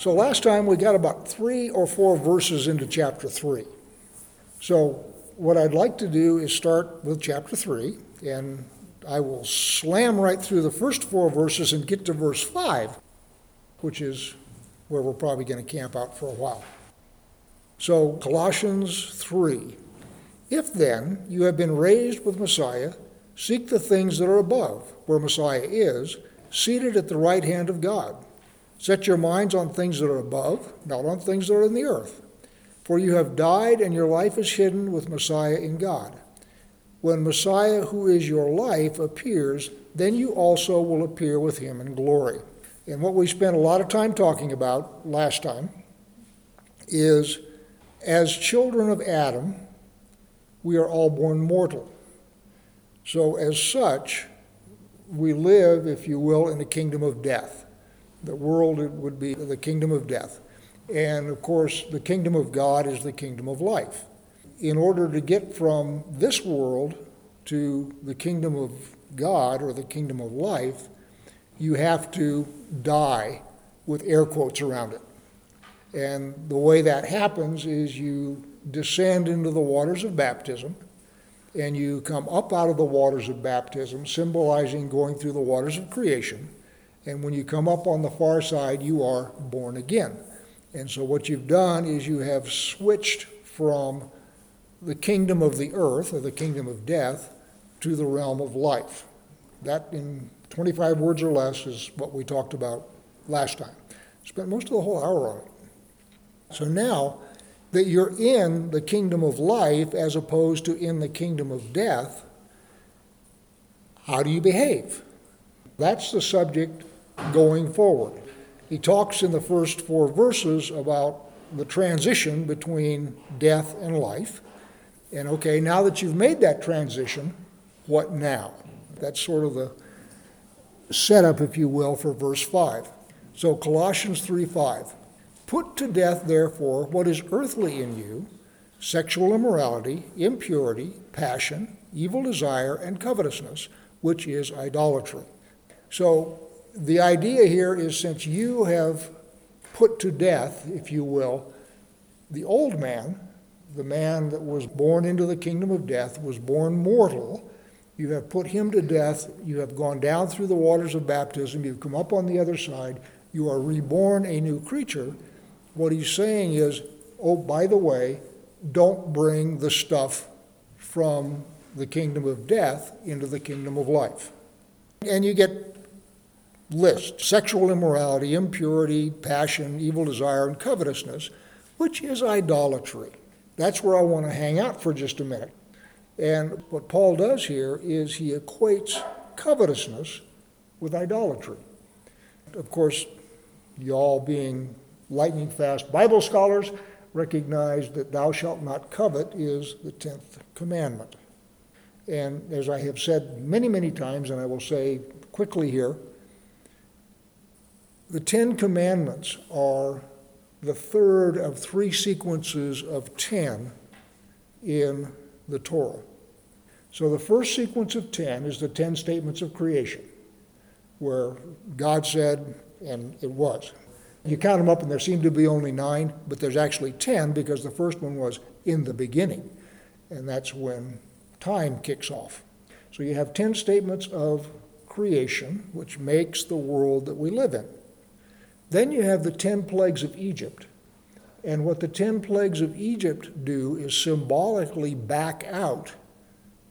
So last time we got about three or four verses into chapter 3. So what I'd like to do is start with chapter 3, and I will slam right through the first four verses and get to verse 5, which is where we're probably going to camp out for a while. So, Colossians 3. If then you have been raised with Messiah, seek the things that are above, where Messiah is, seated at the right hand of God. Set your minds on things that are above, not on things that are in the earth. For you have died, and your life is hidden with Messiah in God. When Messiah, who is your life, appears, then you also will appear with him in glory. And what we spent a lot of time talking about last time is as children of Adam, we are all born mortal. So, as such, we live, if you will, in the kingdom of death. The world would be the kingdom of death. And of course, the kingdom of God is the kingdom of life. In order to get from this world to the kingdom of God or the kingdom of life, you have to die with air quotes around it. And the way that happens is you descend into the waters of baptism and you come up out of the waters of baptism, symbolizing going through the waters of creation. And when you come up on the far side, you are born again. And so what you've done is you have switched from the kingdom of the earth or the kingdom of death to the realm of life. That, in 25 words or less, is what we talked about last time. Spent most of the whole hour on it. So now that you're in the kingdom of life as opposed to in the kingdom of death, how do you behave? That's the subject going forward. He talks in the first four verses about the transition between death and life. And okay, now that you've made that transition, what now? That's sort of the setup, if you will, for verse 5. So Colossians 3 5. Put to death, therefore, what is earthly in you sexual immorality, impurity, passion, evil desire, and covetousness, which is idolatry. So the idea here is since you have put to death, if you will, the old man, the man that was born into the kingdom of death, was born mortal. You have put him to death. You have gone down through the waters of baptism. You've come up on the other side. You are reborn a new creature. What he's saying is, oh, by the way, don't bring the stuff from the kingdom of death into the kingdom of life. And you get list sexual immorality, impurity, passion, evil desire, and covetousness, which is idolatry. That's where I want to hang out for just a minute. And what Paul does here is he equates covetousness with idolatry. Of course, y'all being lightning fast Bible scholars recognize that thou shalt not covet is the 10th commandment. And as I have said many, many times, and I will say quickly here, the Ten Commandments are the third of three sequences of ten in the Torah. So the first sequence of ten is the ten statements of creation, where God said, and it was, you count them up, and there seem to be only nine, but there's actually ten because the first one was in the beginning, and that's when time kicks off. So you have ten statements of creation, which makes the world that we live in. Then you have the ten plagues of Egypt. And what the ten plagues of Egypt do is symbolically back out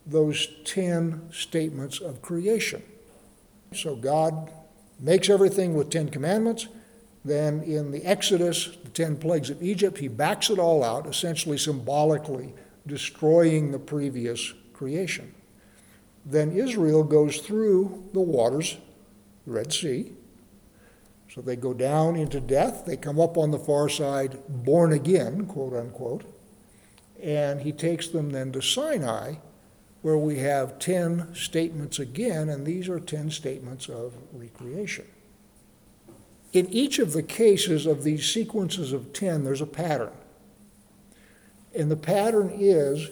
those ten statements of creation. So God makes everything with ten commandments. Then in the Exodus, the ten plagues of Egypt, he backs it all out, essentially symbolically destroying the previous creation. Then Israel goes through the waters, the Red Sea. So they go down into death, they come up on the far side, born again, quote unquote. And he takes them then to Sinai, where we have 10 statements again, and these are 10 statements of recreation. In each of the cases of these sequences of 10, there's a pattern. And the pattern is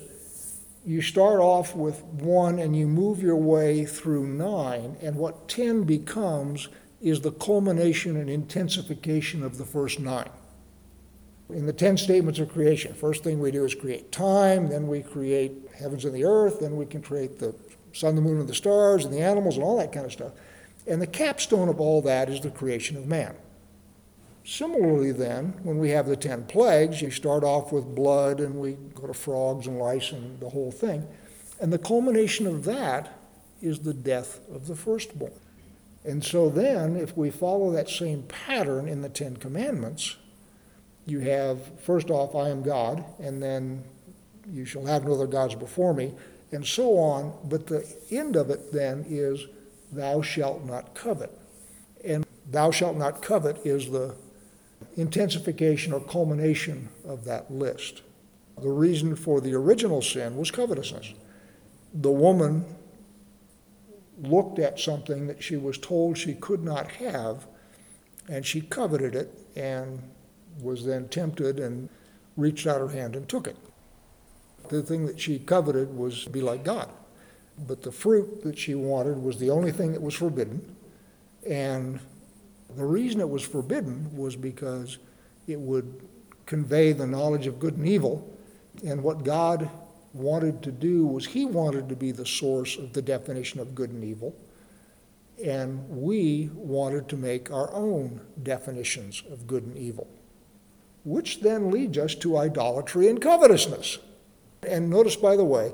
you start off with one and you move your way through nine, and what 10 becomes is the culmination and intensification of the first nine. In the 10 statements of creation, first thing we do is create time, then we create heavens and the earth, then we can create the sun, the moon, and the stars, and the animals, and all that kind of stuff. And the capstone of all that is the creation of man. Similarly, then, when we have the 10 plagues, you start off with blood, and we go to frogs and lice and the whole thing. And the culmination of that is the death of the firstborn. And so then, if we follow that same pattern in the Ten Commandments, you have, first off, I am God, and then you shall have no other gods before me, and so on. But the end of it then is, thou shalt not covet. And thou shalt not covet is the intensification or culmination of that list. The reason for the original sin was covetousness. The woman looked at something that she was told she could not have, and she coveted it and was then tempted and reached out her hand and took it. The thing that she coveted was to be like God. But the fruit that she wanted was the only thing that was forbidden. And the reason it was forbidden was because it would convey the knowledge of good and evil. And what God wanted to do was He wanted to be the source of the definition of good and evil. And we wanted to make our own definitions of good and evil, which then leads us to idolatry and covetousness. And notice, by the way,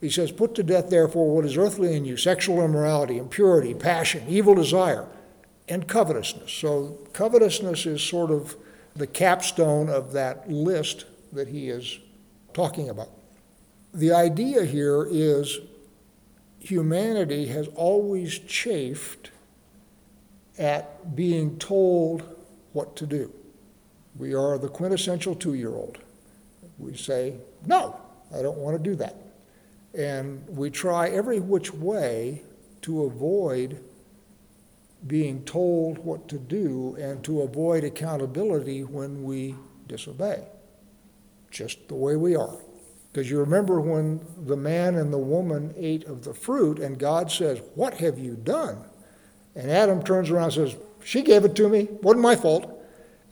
he says, Put to death, therefore, what is earthly in you sexual immorality, impurity, passion, evil desire, and covetousness. So, covetousness is sort of the capstone of that list that he is talking about. The idea here is humanity has always chafed at being told what to do. We are the quintessential two year old. We say, No, I don't want to do that. And we try every which way to avoid being told what to do and to avoid accountability when we disobey. Just the way we are. Because you remember when the man and the woman ate of the fruit, and God says, What have you done? And Adam turns around and says, She gave it to me. Wasn't my fault.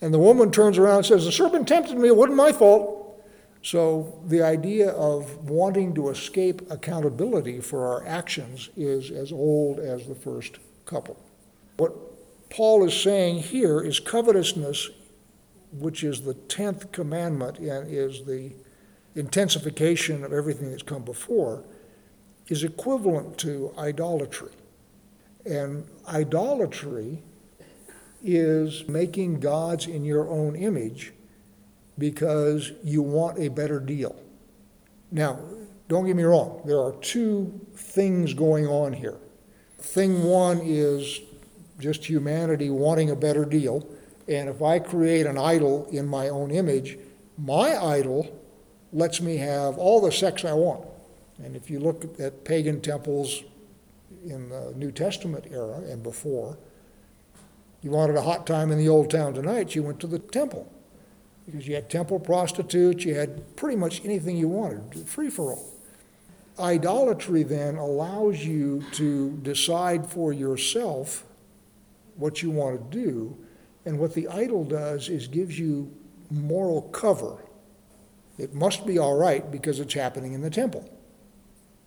And the woman turns around and says, The serpent tempted me. It wasn't my fault. So the idea of wanting to escape accountability for our actions is as old as the first couple. What Paul is saying here is covetousness, which is the 10th commandment and is the intensification of everything that's come before, is equivalent to idolatry. And idolatry is making gods in your own image because you want a better deal. Now, don't get me wrong, there are two things going on here. Thing one is just humanity wanting a better deal, and if I create an idol in my own image, my idol lets me have all the sex I want. And if you look at pagan temples in the New Testament era and before, you wanted a hot time in the old town tonight, you went to the temple. Because you had temple prostitutes, you had pretty much anything you wanted, free for all. Idolatry then allows you to decide for yourself what you want to do, and what the idol does is gives you moral cover it must be all right because it's happening in the temple.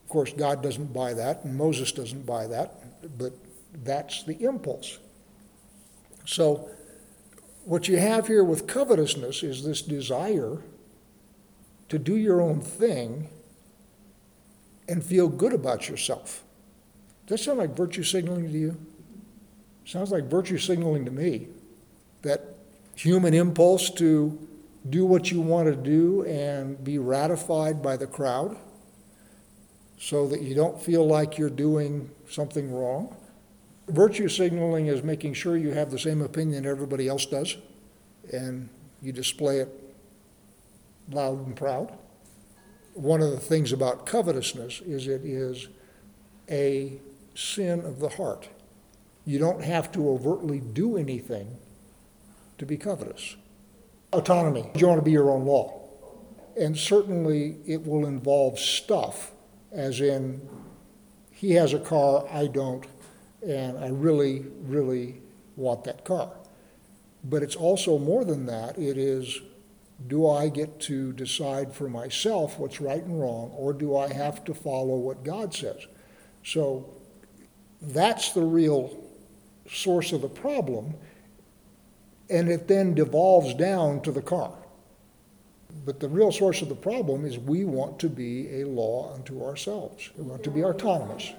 Of course, God doesn't buy that, and Moses doesn't buy that, but that's the impulse. So, what you have here with covetousness is this desire to do your own thing and feel good about yourself. Does that sound like virtue signaling to you? Sounds like virtue signaling to me. That human impulse to do what you want to do and be ratified by the crowd so that you don't feel like you're doing something wrong. Virtue signaling is making sure you have the same opinion everybody else does and you display it loud and proud. One of the things about covetousness is it is a sin of the heart. You don't have to overtly do anything to be covetous autonomy. You want to be your own law. And certainly it will involve stuff, as in, he has a car, I don't, and I really, really want that car. But it's also more than that. It is, do I get to decide for myself what's right and wrong, or do I have to follow what God says? So that's the real source of the problem, and it then devolves down to the car. But the real source of the problem is we want to be a law unto ourselves. We want to be autonomous.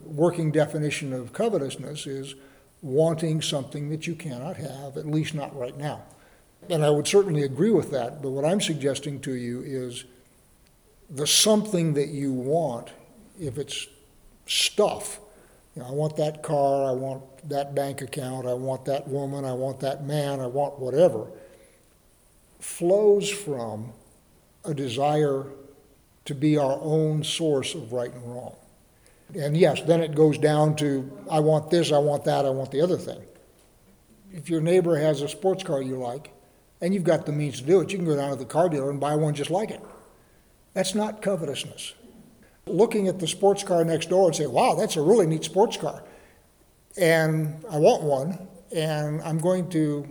Working definition of covetousness is wanting something that you cannot have, at least not right now. And I would certainly agree with that, but what I'm suggesting to you is the something that you want, if it's stuff, you know, I want that car, I want that bank account, I want that woman, I want that man, I want whatever, flows from a desire to be our own source of right and wrong. And yes, then it goes down to I want this, I want that, I want the other thing. If your neighbor has a sports car you like, and you've got the means to do it, you can go down to the car dealer and buy one just like it. That's not covetousness. Looking at the sports car next door and say, wow, that's a really neat sports car. And I want one, and I'm going to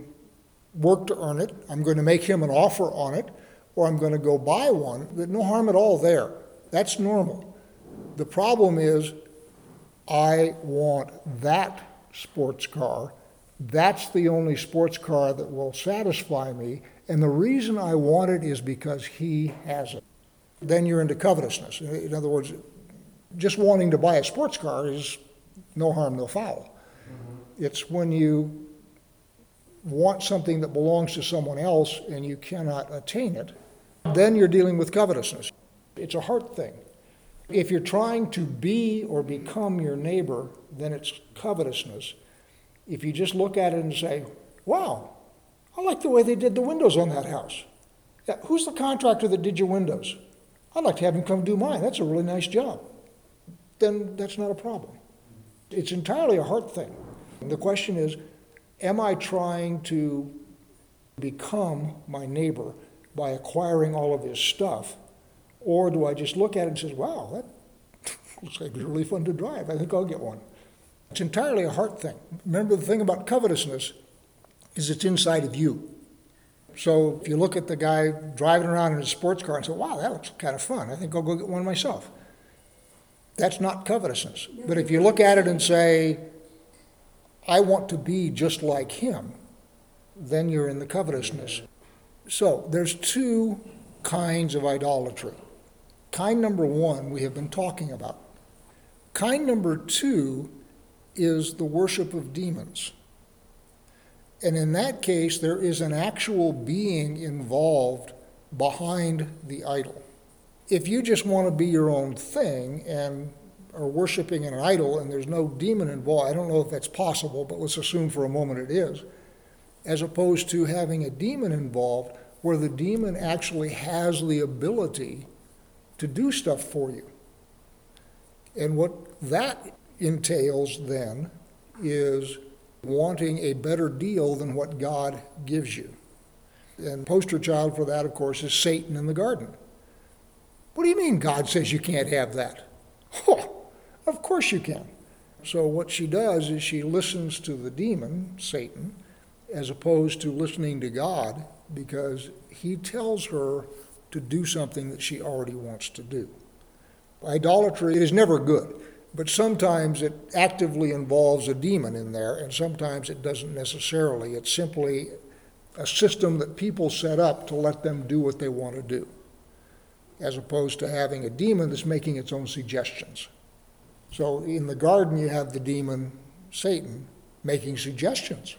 work to earn it. I'm going to make him an offer on it, or I'm going to go buy one. No harm at all there. That's normal. The problem is, I want that sports car. That's the only sports car that will satisfy me. And the reason I want it is because he has it. Then you're into covetousness. In other words, just wanting to buy a sports car is no harm, no foul. Mm-hmm. It's when you want something that belongs to someone else and you cannot attain it, then you're dealing with covetousness. It's a heart thing. If you're trying to be or become your neighbor, then it's covetousness. If you just look at it and say, wow, I like the way they did the windows on that house. Yeah, who's the contractor that did your windows? I'd like to have him come do mine. That's a really nice job. Then that's not a problem. It's entirely a heart thing. And the question is, am I trying to become my neighbor by acquiring all of his stuff? Or do I just look at it and say, wow, that looks like it's really fun to drive. I think I'll get one. It's entirely a heart thing. Remember, the thing about covetousness is it's inside of you. So if you look at the guy driving around in a sports car and say, wow, that looks kind of fun, I think I'll go get one myself. That's not covetousness. But if you look at it and say, I want to be just like him, then you're in the covetousness. So there's two kinds of idolatry. Kind number one, we have been talking about. Kind number two is the worship of demons. And in that case, there is an actual being involved behind the idol. If you just want to be your own thing and are worshiping an idol and there's no demon involved, I don't know if that's possible, but let's assume for a moment it is, as opposed to having a demon involved where the demon actually has the ability to do stuff for you. And what that entails then is wanting a better deal than what God gives you. And poster child for that, of course, is Satan in the garden. What do you mean God says you can't have that? Oh, of course you can. So what she does is she listens to the demon, Satan, as opposed to listening to God because he tells her to do something that she already wants to do. Idolatry is never good, but sometimes it actively involves a demon in there, and sometimes it doesn't necessarily. It's simply a system that people set up to let them do what they want to do, as opposed to having a demon that's making its own suggestions. So in the garden, you have the demon, Satan, making suggestions.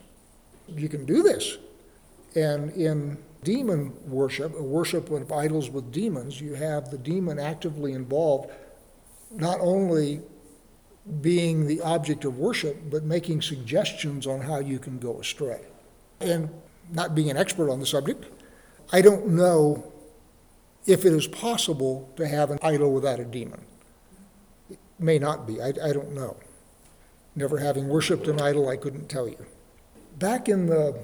You can do this. And in demon worship, a worship of idols with demons, you have the demon actively involved, not only being the object of worship, but making suggestions on how you can go astray. And not being an expert on the subject, I don't know if it is possible to have an idol without a demon. It may not be, I, I don't know. Never having worshiped an idol, I couldn't tell you. Back in the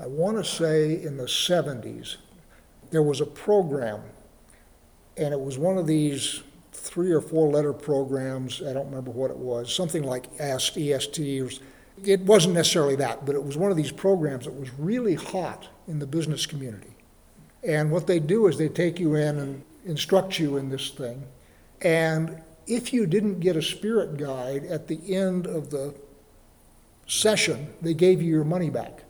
I want to say in the 70s, there was a program, and it was one of these three or four letter programs. I don't remember what it was, something like Ask EST. Was, It wasn't necessarily that, but it was one of these programs that was really hot in the business community. And what they do is they take you in and instruct you in this thing. And if you didn't get a spirit guide at the end of the session, they gave you your money back.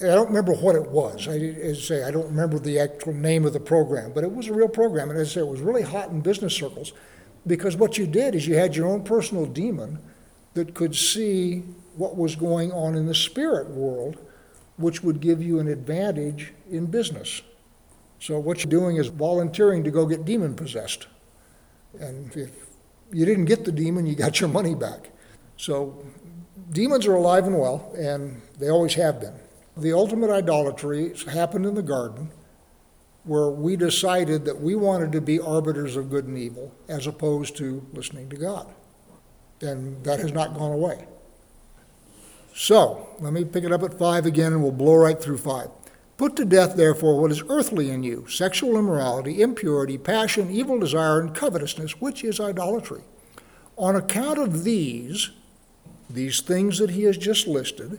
I don't remember what it was. I, as I say, I don't remember the actual name of the program, but it was a real program. And as I say, it was really hot in business circles because what you did is you had your own personal demon that could see what was going on in the spirit world, which would give you an advantage in business. So what you're doing is volunteering to go get demon possessed. And if you didn't get the demon, you got your money back. So demons are alive and well, and they always have been. The ultimate idolatry happened in the garden where we decided that we wanted to be arbiters of good and evil as opposed to listening to God. And that has not gone away. So, let me pick it up at five again and we'll blow right through five. Put to death, therefore, what is earthly in you sexual immorality, impurity, passion, evil desire, and covetousness, which is idolatry. On account of these, these things that he has just listed,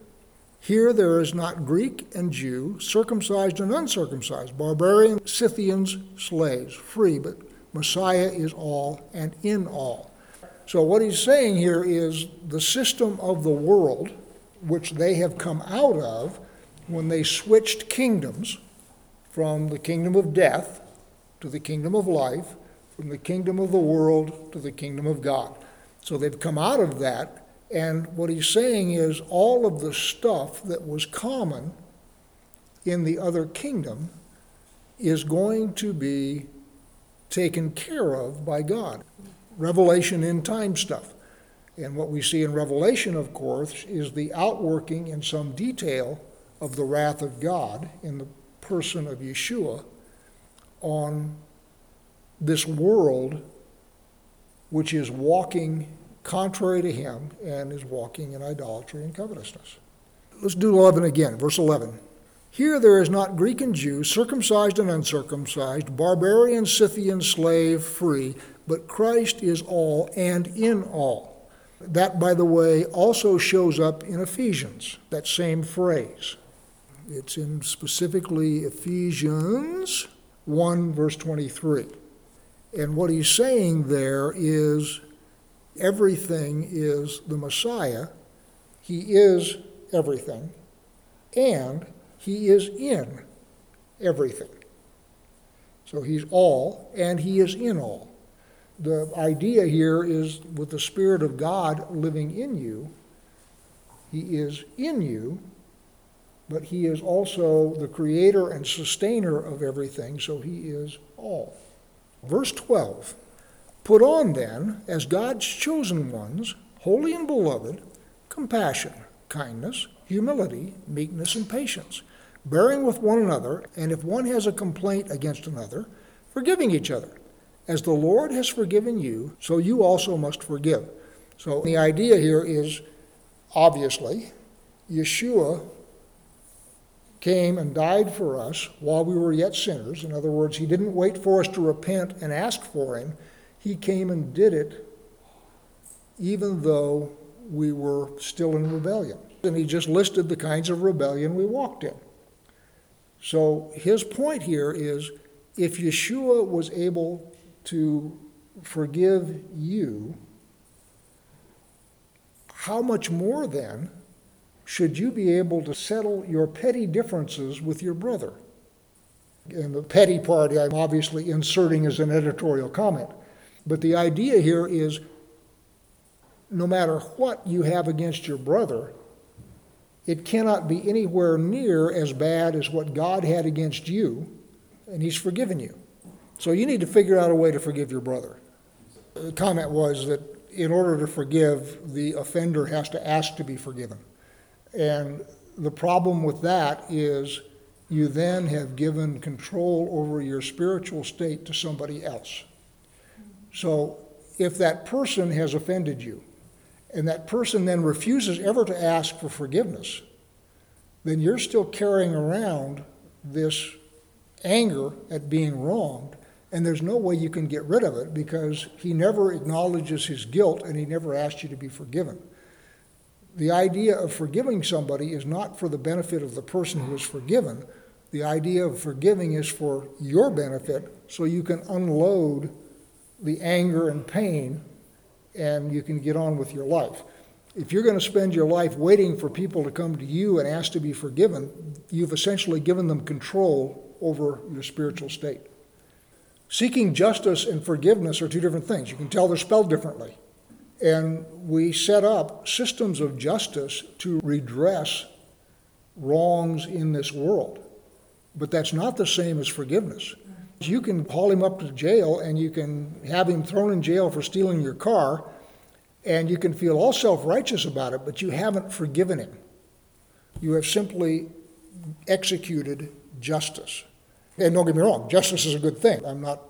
Here there is not Greek and Jew, circumcised and uncircumcised, barbarian, Scythians, slaves, free, but Messiah is all and in all. So what he's saying here is the system of the world, which they have come out of when they switched kingdoms from the kingdom of death to the kingdom of life, from the kingdom of the world to the kingdom of God. So they've come out of that and what he's saying is all of the stuff that was common in the other kingdom is going to be taken care of by God. Revelation in time stuff. And what we see in Revelation, of course, is the outworking in some detail of the wrath of God in the person of Yeshua on this world which is walking contrary to him and is walking in idolatry and covetousness. Let's do 11 again, verse 11. Here there is not Greek and Jew, circumcised and uncircumcised, barbarian, Scythian, slave, free, but Christ is all and in all. That, by the way, also shows up in Ephesians, that same phrase. It's in specifically Ephesians 1, verse 23. And what he's saying there is everything is the Messiah. He is everything, and he is in everything. So he's all, and he is in all. The idea here is with the Spirit of God living in you, he is in you, but he is also the creator and sustainer of everything, so he is all. Verse 12 Put on then, as God's chosen ones, holy and beloved, compassion, kindness, humility, meekness, and patience, bearing with one another, and if one has a complaint against another, forgiving each other. As the Lord has forgiven you, so you also must forgive. So the idea here is obviously, Yeshua came and died for us while we were yet sinners. In other words, he didn't wait for us to repent and ask for him. He came and did it even though we were still in rebellion. And he just listed the kinds of rebellion we walked in. So his point here is if Yeshua was able to forgive you, how much more then should you be able to settle your petty differences with your brother? And the petty part I'm obviously inserting as an editorial comment. But the idea here is no matter what you have against your brother, it cannot be anywhere near as bad as what God had against you, and He's forgiven you. So you need to figure out a way to forgive your brother. The comment was that in order to forgive, the offender has to ask to be forgiven. And the problem with that is you then have given control over your spiritual state to somebody else. So if that person has offended you, and that person then refuses ever to ask for forgiveness, then you're still carrying around this anger at being wronged, and there's no way you can get rid of it because he never acknowledges his guilt and he never asked you to be forgiven. The idea of forgiving somebody is not for the benefit of the person who is forgiven. The idea of forgiving is for your benefit so you can unload the anger and pain and you can get on with your life. If you're going to spend your life waiting for people to come to you and ask to be forgiven, you've essentially given them control over your spiritual state. Seeking justice and forgiveness are two different things. You can tell they're spelled differently. And we set up systems of justice to redress wrongs in this world. But that's not the same as forgiveness. You can haul him up to jail and you can have him thrown in jail for stealing your car, and you can feel all self righteous about it, but you haven't forgiven him. You have simply executed justice. And don't get me wrong, justice is a good thing. I'm not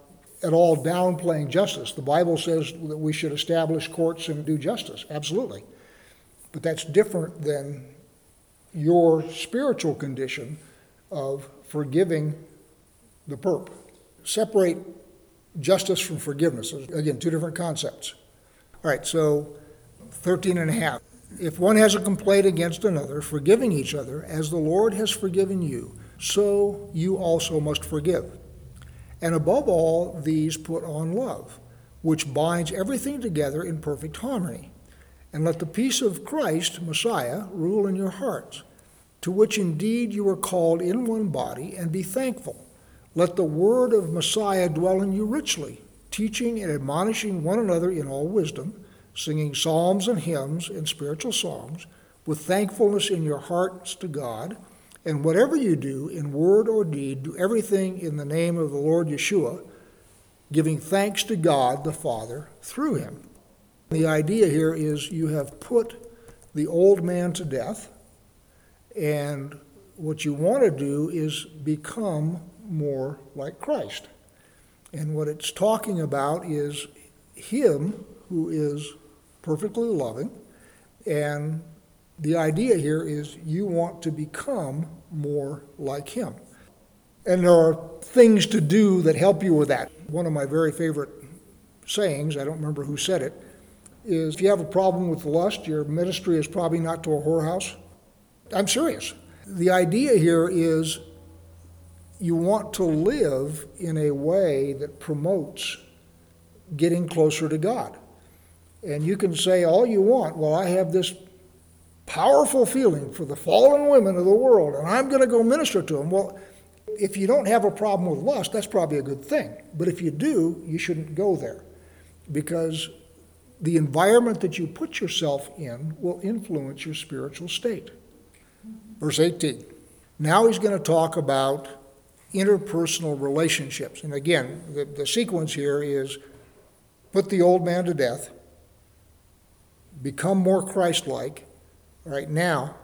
at all downplaying justice. The Bible says that we should establish courts and do justice, absolutely. But that's different than your spiritual condition of forgiving the perp. Separate justice from forgiveness. Again, two different concepts. All right, so 13 and a half. If one has a complaint against another, forgiving each other, as the Lord has forgiven you, so you also must forgive. And above all these, put on love, which binds everything together in perfect harmony. And let the peace of Christ, Messiah, rule in your hearts, to which indeed you are called in one body, and be thankful. Let the word of Messiah dwell in you richly, teaching and admonishing one another in all wisdom, singing psalms and hymns and spiritual songs, with thankfulness in your hearts to God. And whatever you do, in word or deed, do everything in the name of the Lord Yeshua, giving thanks to God the Father through him. The idea here is you have put the old man to death, and what you want to do is become more like Christ. And what it's talking about is Him who is perfectly loving. And the idea here is you want to become more like Him. And there are things to do that help you with that. One of my very favorite sayings, I don't remember who said it, is if you have a problem with lust, your ministry is probably not to a whorehouse. I'm serious. The idea here is you want to live in a way that promotes getting closer to God. And you can say all you want, well, I have this powerful feeling for the fallen women of the world, and I'm going to go minister to them. Well, if you don't have a problem with lust, that's probably a good thing. But if you do, you shouldn't go there because the environment that you put yourself in will influence your spiritual state. Verse 18. Now he's going to talk about interpersonal relationships. And again, the, the sequence here is put the old man to death, become more Christ like. Right now,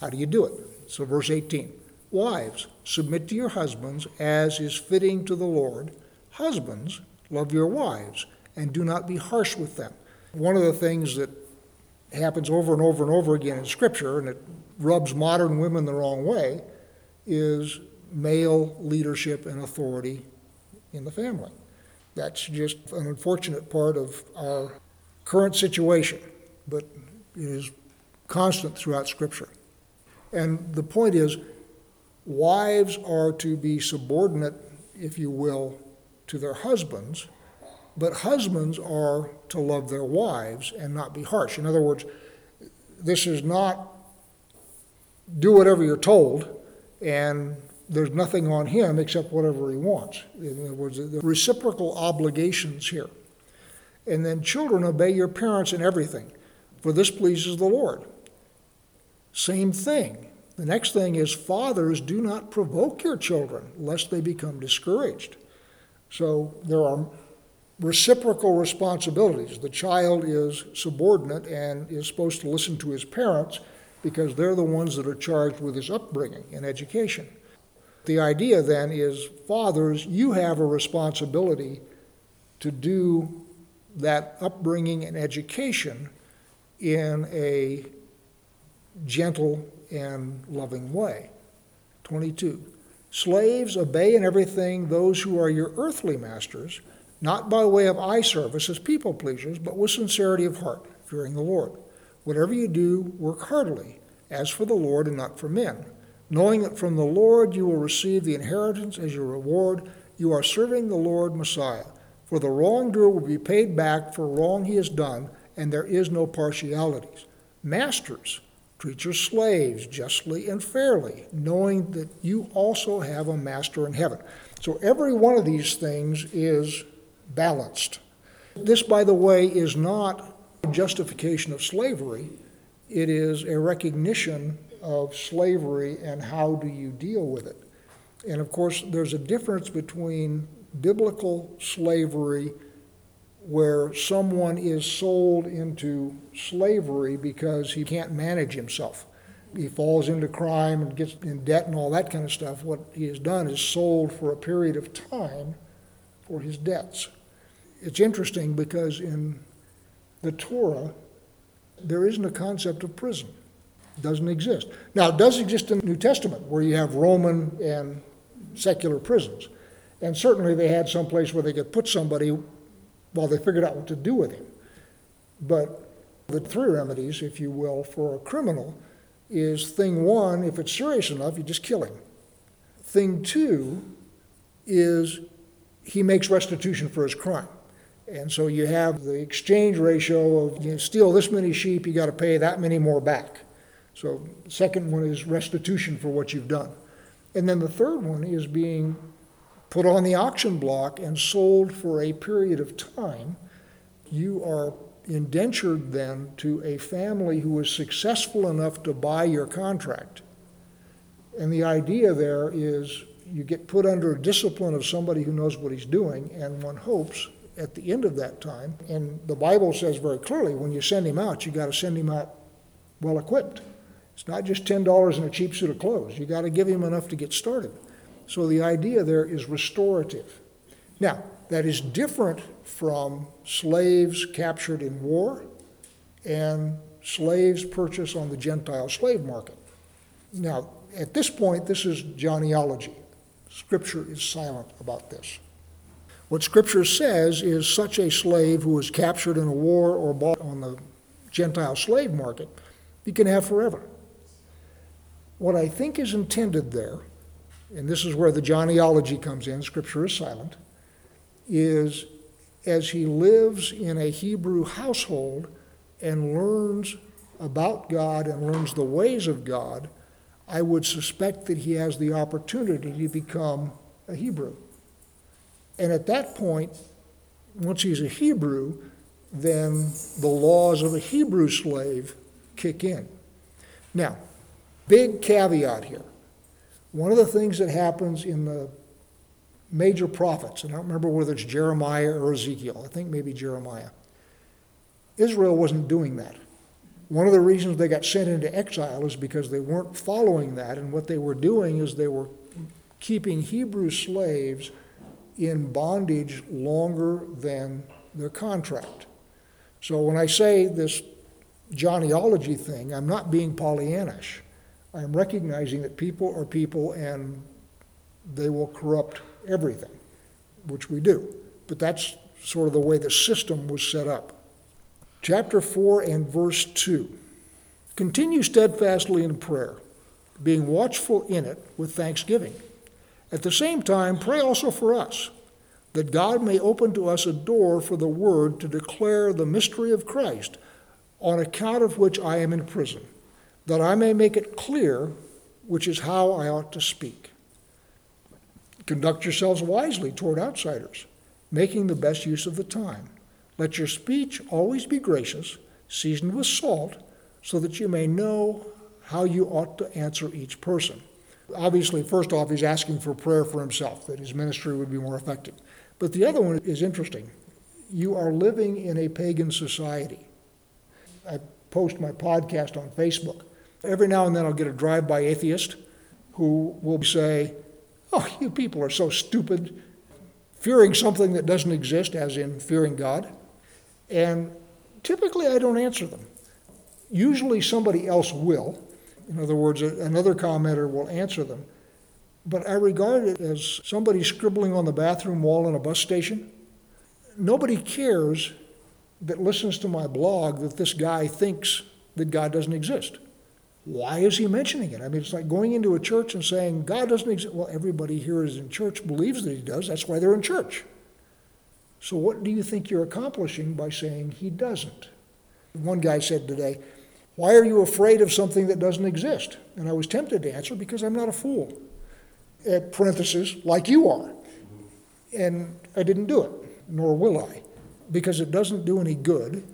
how do you do it? So, verse 18 Wives, submit to your husbands as is fitting to the Lord. Husbands, love your wives and do not be harsh with them. One of the things that happens over and over and over again in Scripture, and it rubs modern women the wrong way, is male leadership and authority in the family. That's just an unfortunate part of our current situation, but it is constant throughout Scripture. And the point is, wives are to be subordinate, if you will, to their husbands, but husbands are to love their wives and not be harsh. In other words, this is not do whatever you're told and there's nothing on him except whatever he wants. In other words, the reciprocal obligations here. And then, children, obey your parents in everything, for this pleases the Lord. Same thing. The next thing is, fathers, do not provoke your children, lest they become discouraged. So there are reciprocal responsibilities. The child is subordinate and is supposed to listen to his parents, because they're the ones that are charged with his upbringing and education. The idea then is fathers, you have a responsibility to do that upbringing and education in a gentle and loving way. 22. Slaves, obey in everything those who are your earthly masters, not by way of eye service as people pleasers, but with sincerity of heart, fearing the Lord. Whatever you do, work heartily, as for the Lord and not for men, knowing that from the Lord you will receive the inheritance as your reward. You are serving the Lord Messiah. For the wrongdoer will be paid back for wrong he has done, and there is no partialities. Masters, treat your slaves justly and fairly, knowing that you also have a master in heaven. So every one of these things is balanced. This, by the way, is not justification of slavery, it is a recognition of slavery and how do you deal with it. And of course, there's a difference between biblical slavery where someone is sold into slavery because he can't manage himself. He falls into crime and gets in debt and all that kind of stuff. What he has done is sold for a period of time for his debts. It's interesting because in the Torah, there isn't a concept of prison. Doesn't exist. Now, it does exist in the New Testament where you have Roman and secular prisons. And certainly they had some place where they could put somebody while they figured out what to do with him. But the three remedies, if you will, for a criminal is thing one, if it's serious enough, you just kill him. Thing two is he makes restitution for his crime. And so you have the exchange ratio of you steal this many sheep, you got to pay that many more back. So second one is restitution for what you've done. And then the third one is being put on the auction block and sold for a period of time. You are indentured then to a family who is successful enough to buy your contract. And the idea there is you get put under a discipline of somebody who knows what he's doing, and one hopes at the end of that time, and the Bible says very clearly when you send him out, you got to send him out well equipped. It's not just $10 and a cheap suit of clothes. You got to give him enough to get started. So the idea there is restorative. Now, that is different from slaves captured in war and slaves purchased on the Gentile slave market. Now, at this point, this is Johnnyology. Scripture is silent about this. What Scripture says is such a slave who was captured in a war or bought on the Gentile slave market, he can have forever. What I think is intended there and this is where the Johnnyology comes in, Scripture is silent, is as he lives in a Hebrew household and learns about God and learns the ways of God, I would suspect that he has the opportunity to become a Hebrew. And at that point, once he's a Hebrew, then the laws of a Hebrew slave kick in. Now, big caveat here. One of the things that happens in the major prophets, and I don't remember whether it's Jeremiah or Ezekiel, I think maybe Jeremiah, Israel wasn't doing that. One of the reasons they got sent into exile is because they weren't following that, and what they were doing is they were keeping Hebrew slaves in bondage longer than their contract. So when I say this Johnnyology thing, I'm not being Pollyannish. I'm recognizing that people are people and they will corrupt everything, which we do. But that's sort of the way the system was set up. Chapter 4 and verse 2 Continue steadfastly in prayer, being watchful in it with thanksgiving. At the same time, pray also for us, that God may open to us a door for the word to declare the mystery of Christ, on account of which I am in prison that I may make it clear which is how I ought to speak. Conduct yourselves wisely toward outsiders, making the best use of the time. Let your speech always be gracious, seasoned with salt, so that you may know how you ought to answer each person. Obviously, first off, he's asking for prayer for himself, that his ministry would be more effective. But the other one is interesting. You are living in a pagan society. I post my podcast on Facebook. Every now and then I'll get a drive by atheist who will say, Oh, you people are so stupid, fearing something that doesn't exist, as in fearing God. And typically I don't answer them. Usually somebody else will. In other words, another commenter will answer them. But I regard it as somebody scribbling on the bathroom wall in a bus station. Nobody cares that listens to my blog that this guy thinks that God doesn't exist. Why is he mentioning it? I mean, it's like going into a church and saying, God doesn't exist. Well, everybody here is in church believes that he does. That's why they're in church. So, what do you think you're accomplishing by saying he doesn't? One guy said today, Why are you afraid of something that doesn't exist? And I was tempted to answer, Because I'm not a fool. At parenthesis, like you are. And I didn't do it, nor will I, because it doesn't do any good.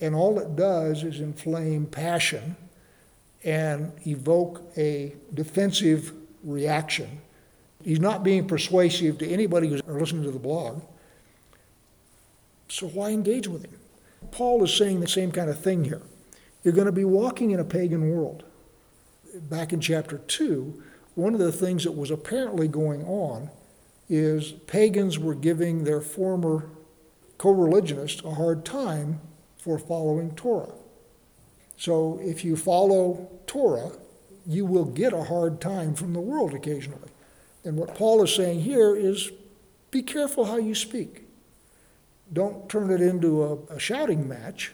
And all it does is inflame passion and evoke a defensive reaction. He's not being persuasive to anybody who's listening to the blog. So why engage with him? Paul is saying the same kind of thing here. You're going to be walking in a pagan world. Back in chapter 2, one of the things that was apparently going on is pagans were giving their former co religionists a hard time for following Torah. So if you follow Torah, you will get a hard time from the world occasionally. And what Paul is saying here is be careful how you speak. Don't turn it into a, a shouting match,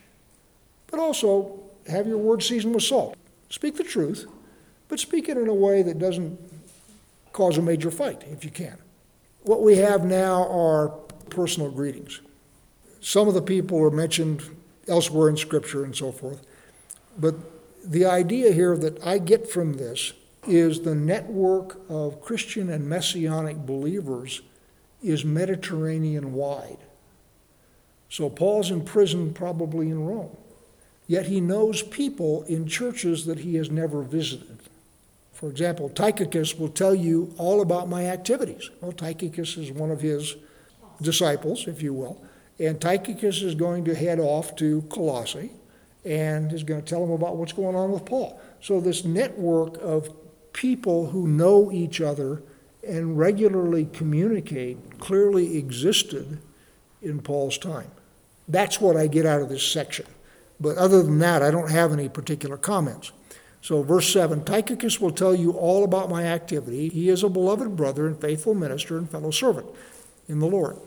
but also have your words seasoned with salt. Speak the truth, but speak it in a way that doesn't cause a major fight if you can. What we have now are personal greetings. Some of the people are mentioned elsewhere in Scripture and so forth. But the idea here that I get from this is the network of Christian and Messianic believers is Mediterranean wide. So Paul's in prison, probably in Rome. Yet he knows people in churches that he has never visited. For example, Tychicus will tell you all about my activities. Well, Tychicus is one of his disciples, if you will. And Tychicus is going to head off to Colossae and is going to tell them about what's going on with Paul. So, this network of people who know each other and regularly communicate clearly existed in Paul's time. That's what I get out of this section. But other than that, I don't have any particular comments. So, verse 7 Tychicus will tell you all about my activity. He is a beloved brother and faithful minister and fellow servant in the Lord.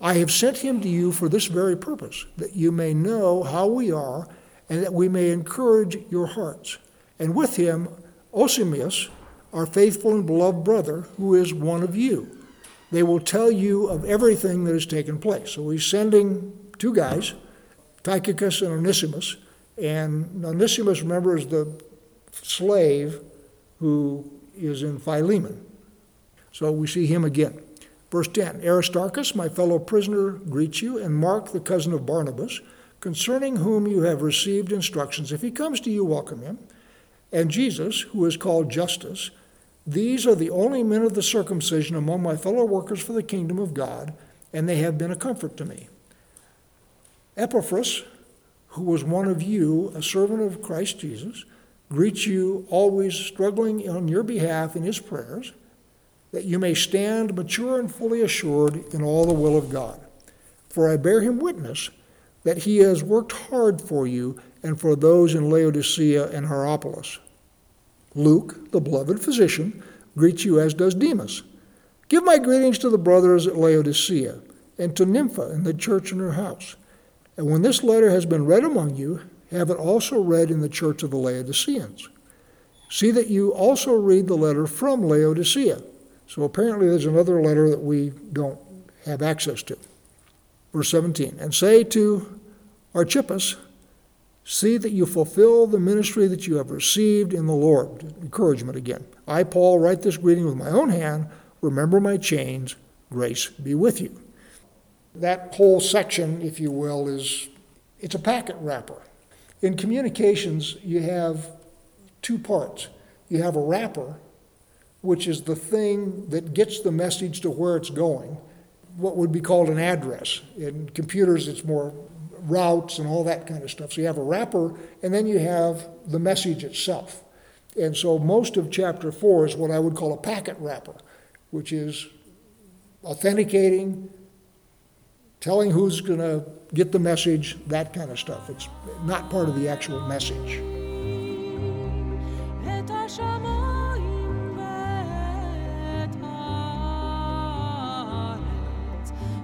I have sent him to you for this very purpose, that you may know how we are and that we may encourage your hearts. And with him, Onesimus, our faithful and beloved brother, who is one of you. They will tell you of everything that has taken place. So he's sending two guys, Tychicus and Onesimus. And Onesimus, remember, is the slave who is in Philemon. So we see him again. Verse 10 Aristarchus, my fellow prisoner, greets you, and Mark, the cousin of Barnabas concerning whom you have received instructions. If he comes to you, welcome him. And Jesus, who is called Justus, these are the only men of the circumcision among my fellow workers for the kingdom of God, and they have been a comfort to me. Epaphras, who was one of you, a servant of Christ Jesus, greets you, always struggling on your behalf in his prayers, that you may stand mature and fully assured in all the will of God. For I bear him witness that he has worked hard for you and for those in Laodicea and Hierapolis. Luke, the beloved physician, greets you as does Demas. Give my greetings to the brothers at Laodicea and to Nympha in the church in her house. And when this letter has been read among you, have it also read in the church of the Laodiceans. See that you also read the letter from Laodicea. So apparently there's another letter that we don't have access to. Verse 17, and say to Archippus, See that you fulfill the ministry that you have received in the Lord. Encouragement again. I, Paul, write this greeting with my own hand. Remember my chains. Grace be with you. That whole section, if you will, is it's a packet wrapper. In communications, you have two parts. You have a wrapper, which is the thing that gets the message to where it's going, what would be called an address. In computers, it's more routes and all that kind of stuff. So you have a wrapper, and then you have the message itself. And so most of chapter four is what I would call a packet wrapper, which is authenticating, telling who's going to get the message, that kind of stuff. It's not part of the actual message.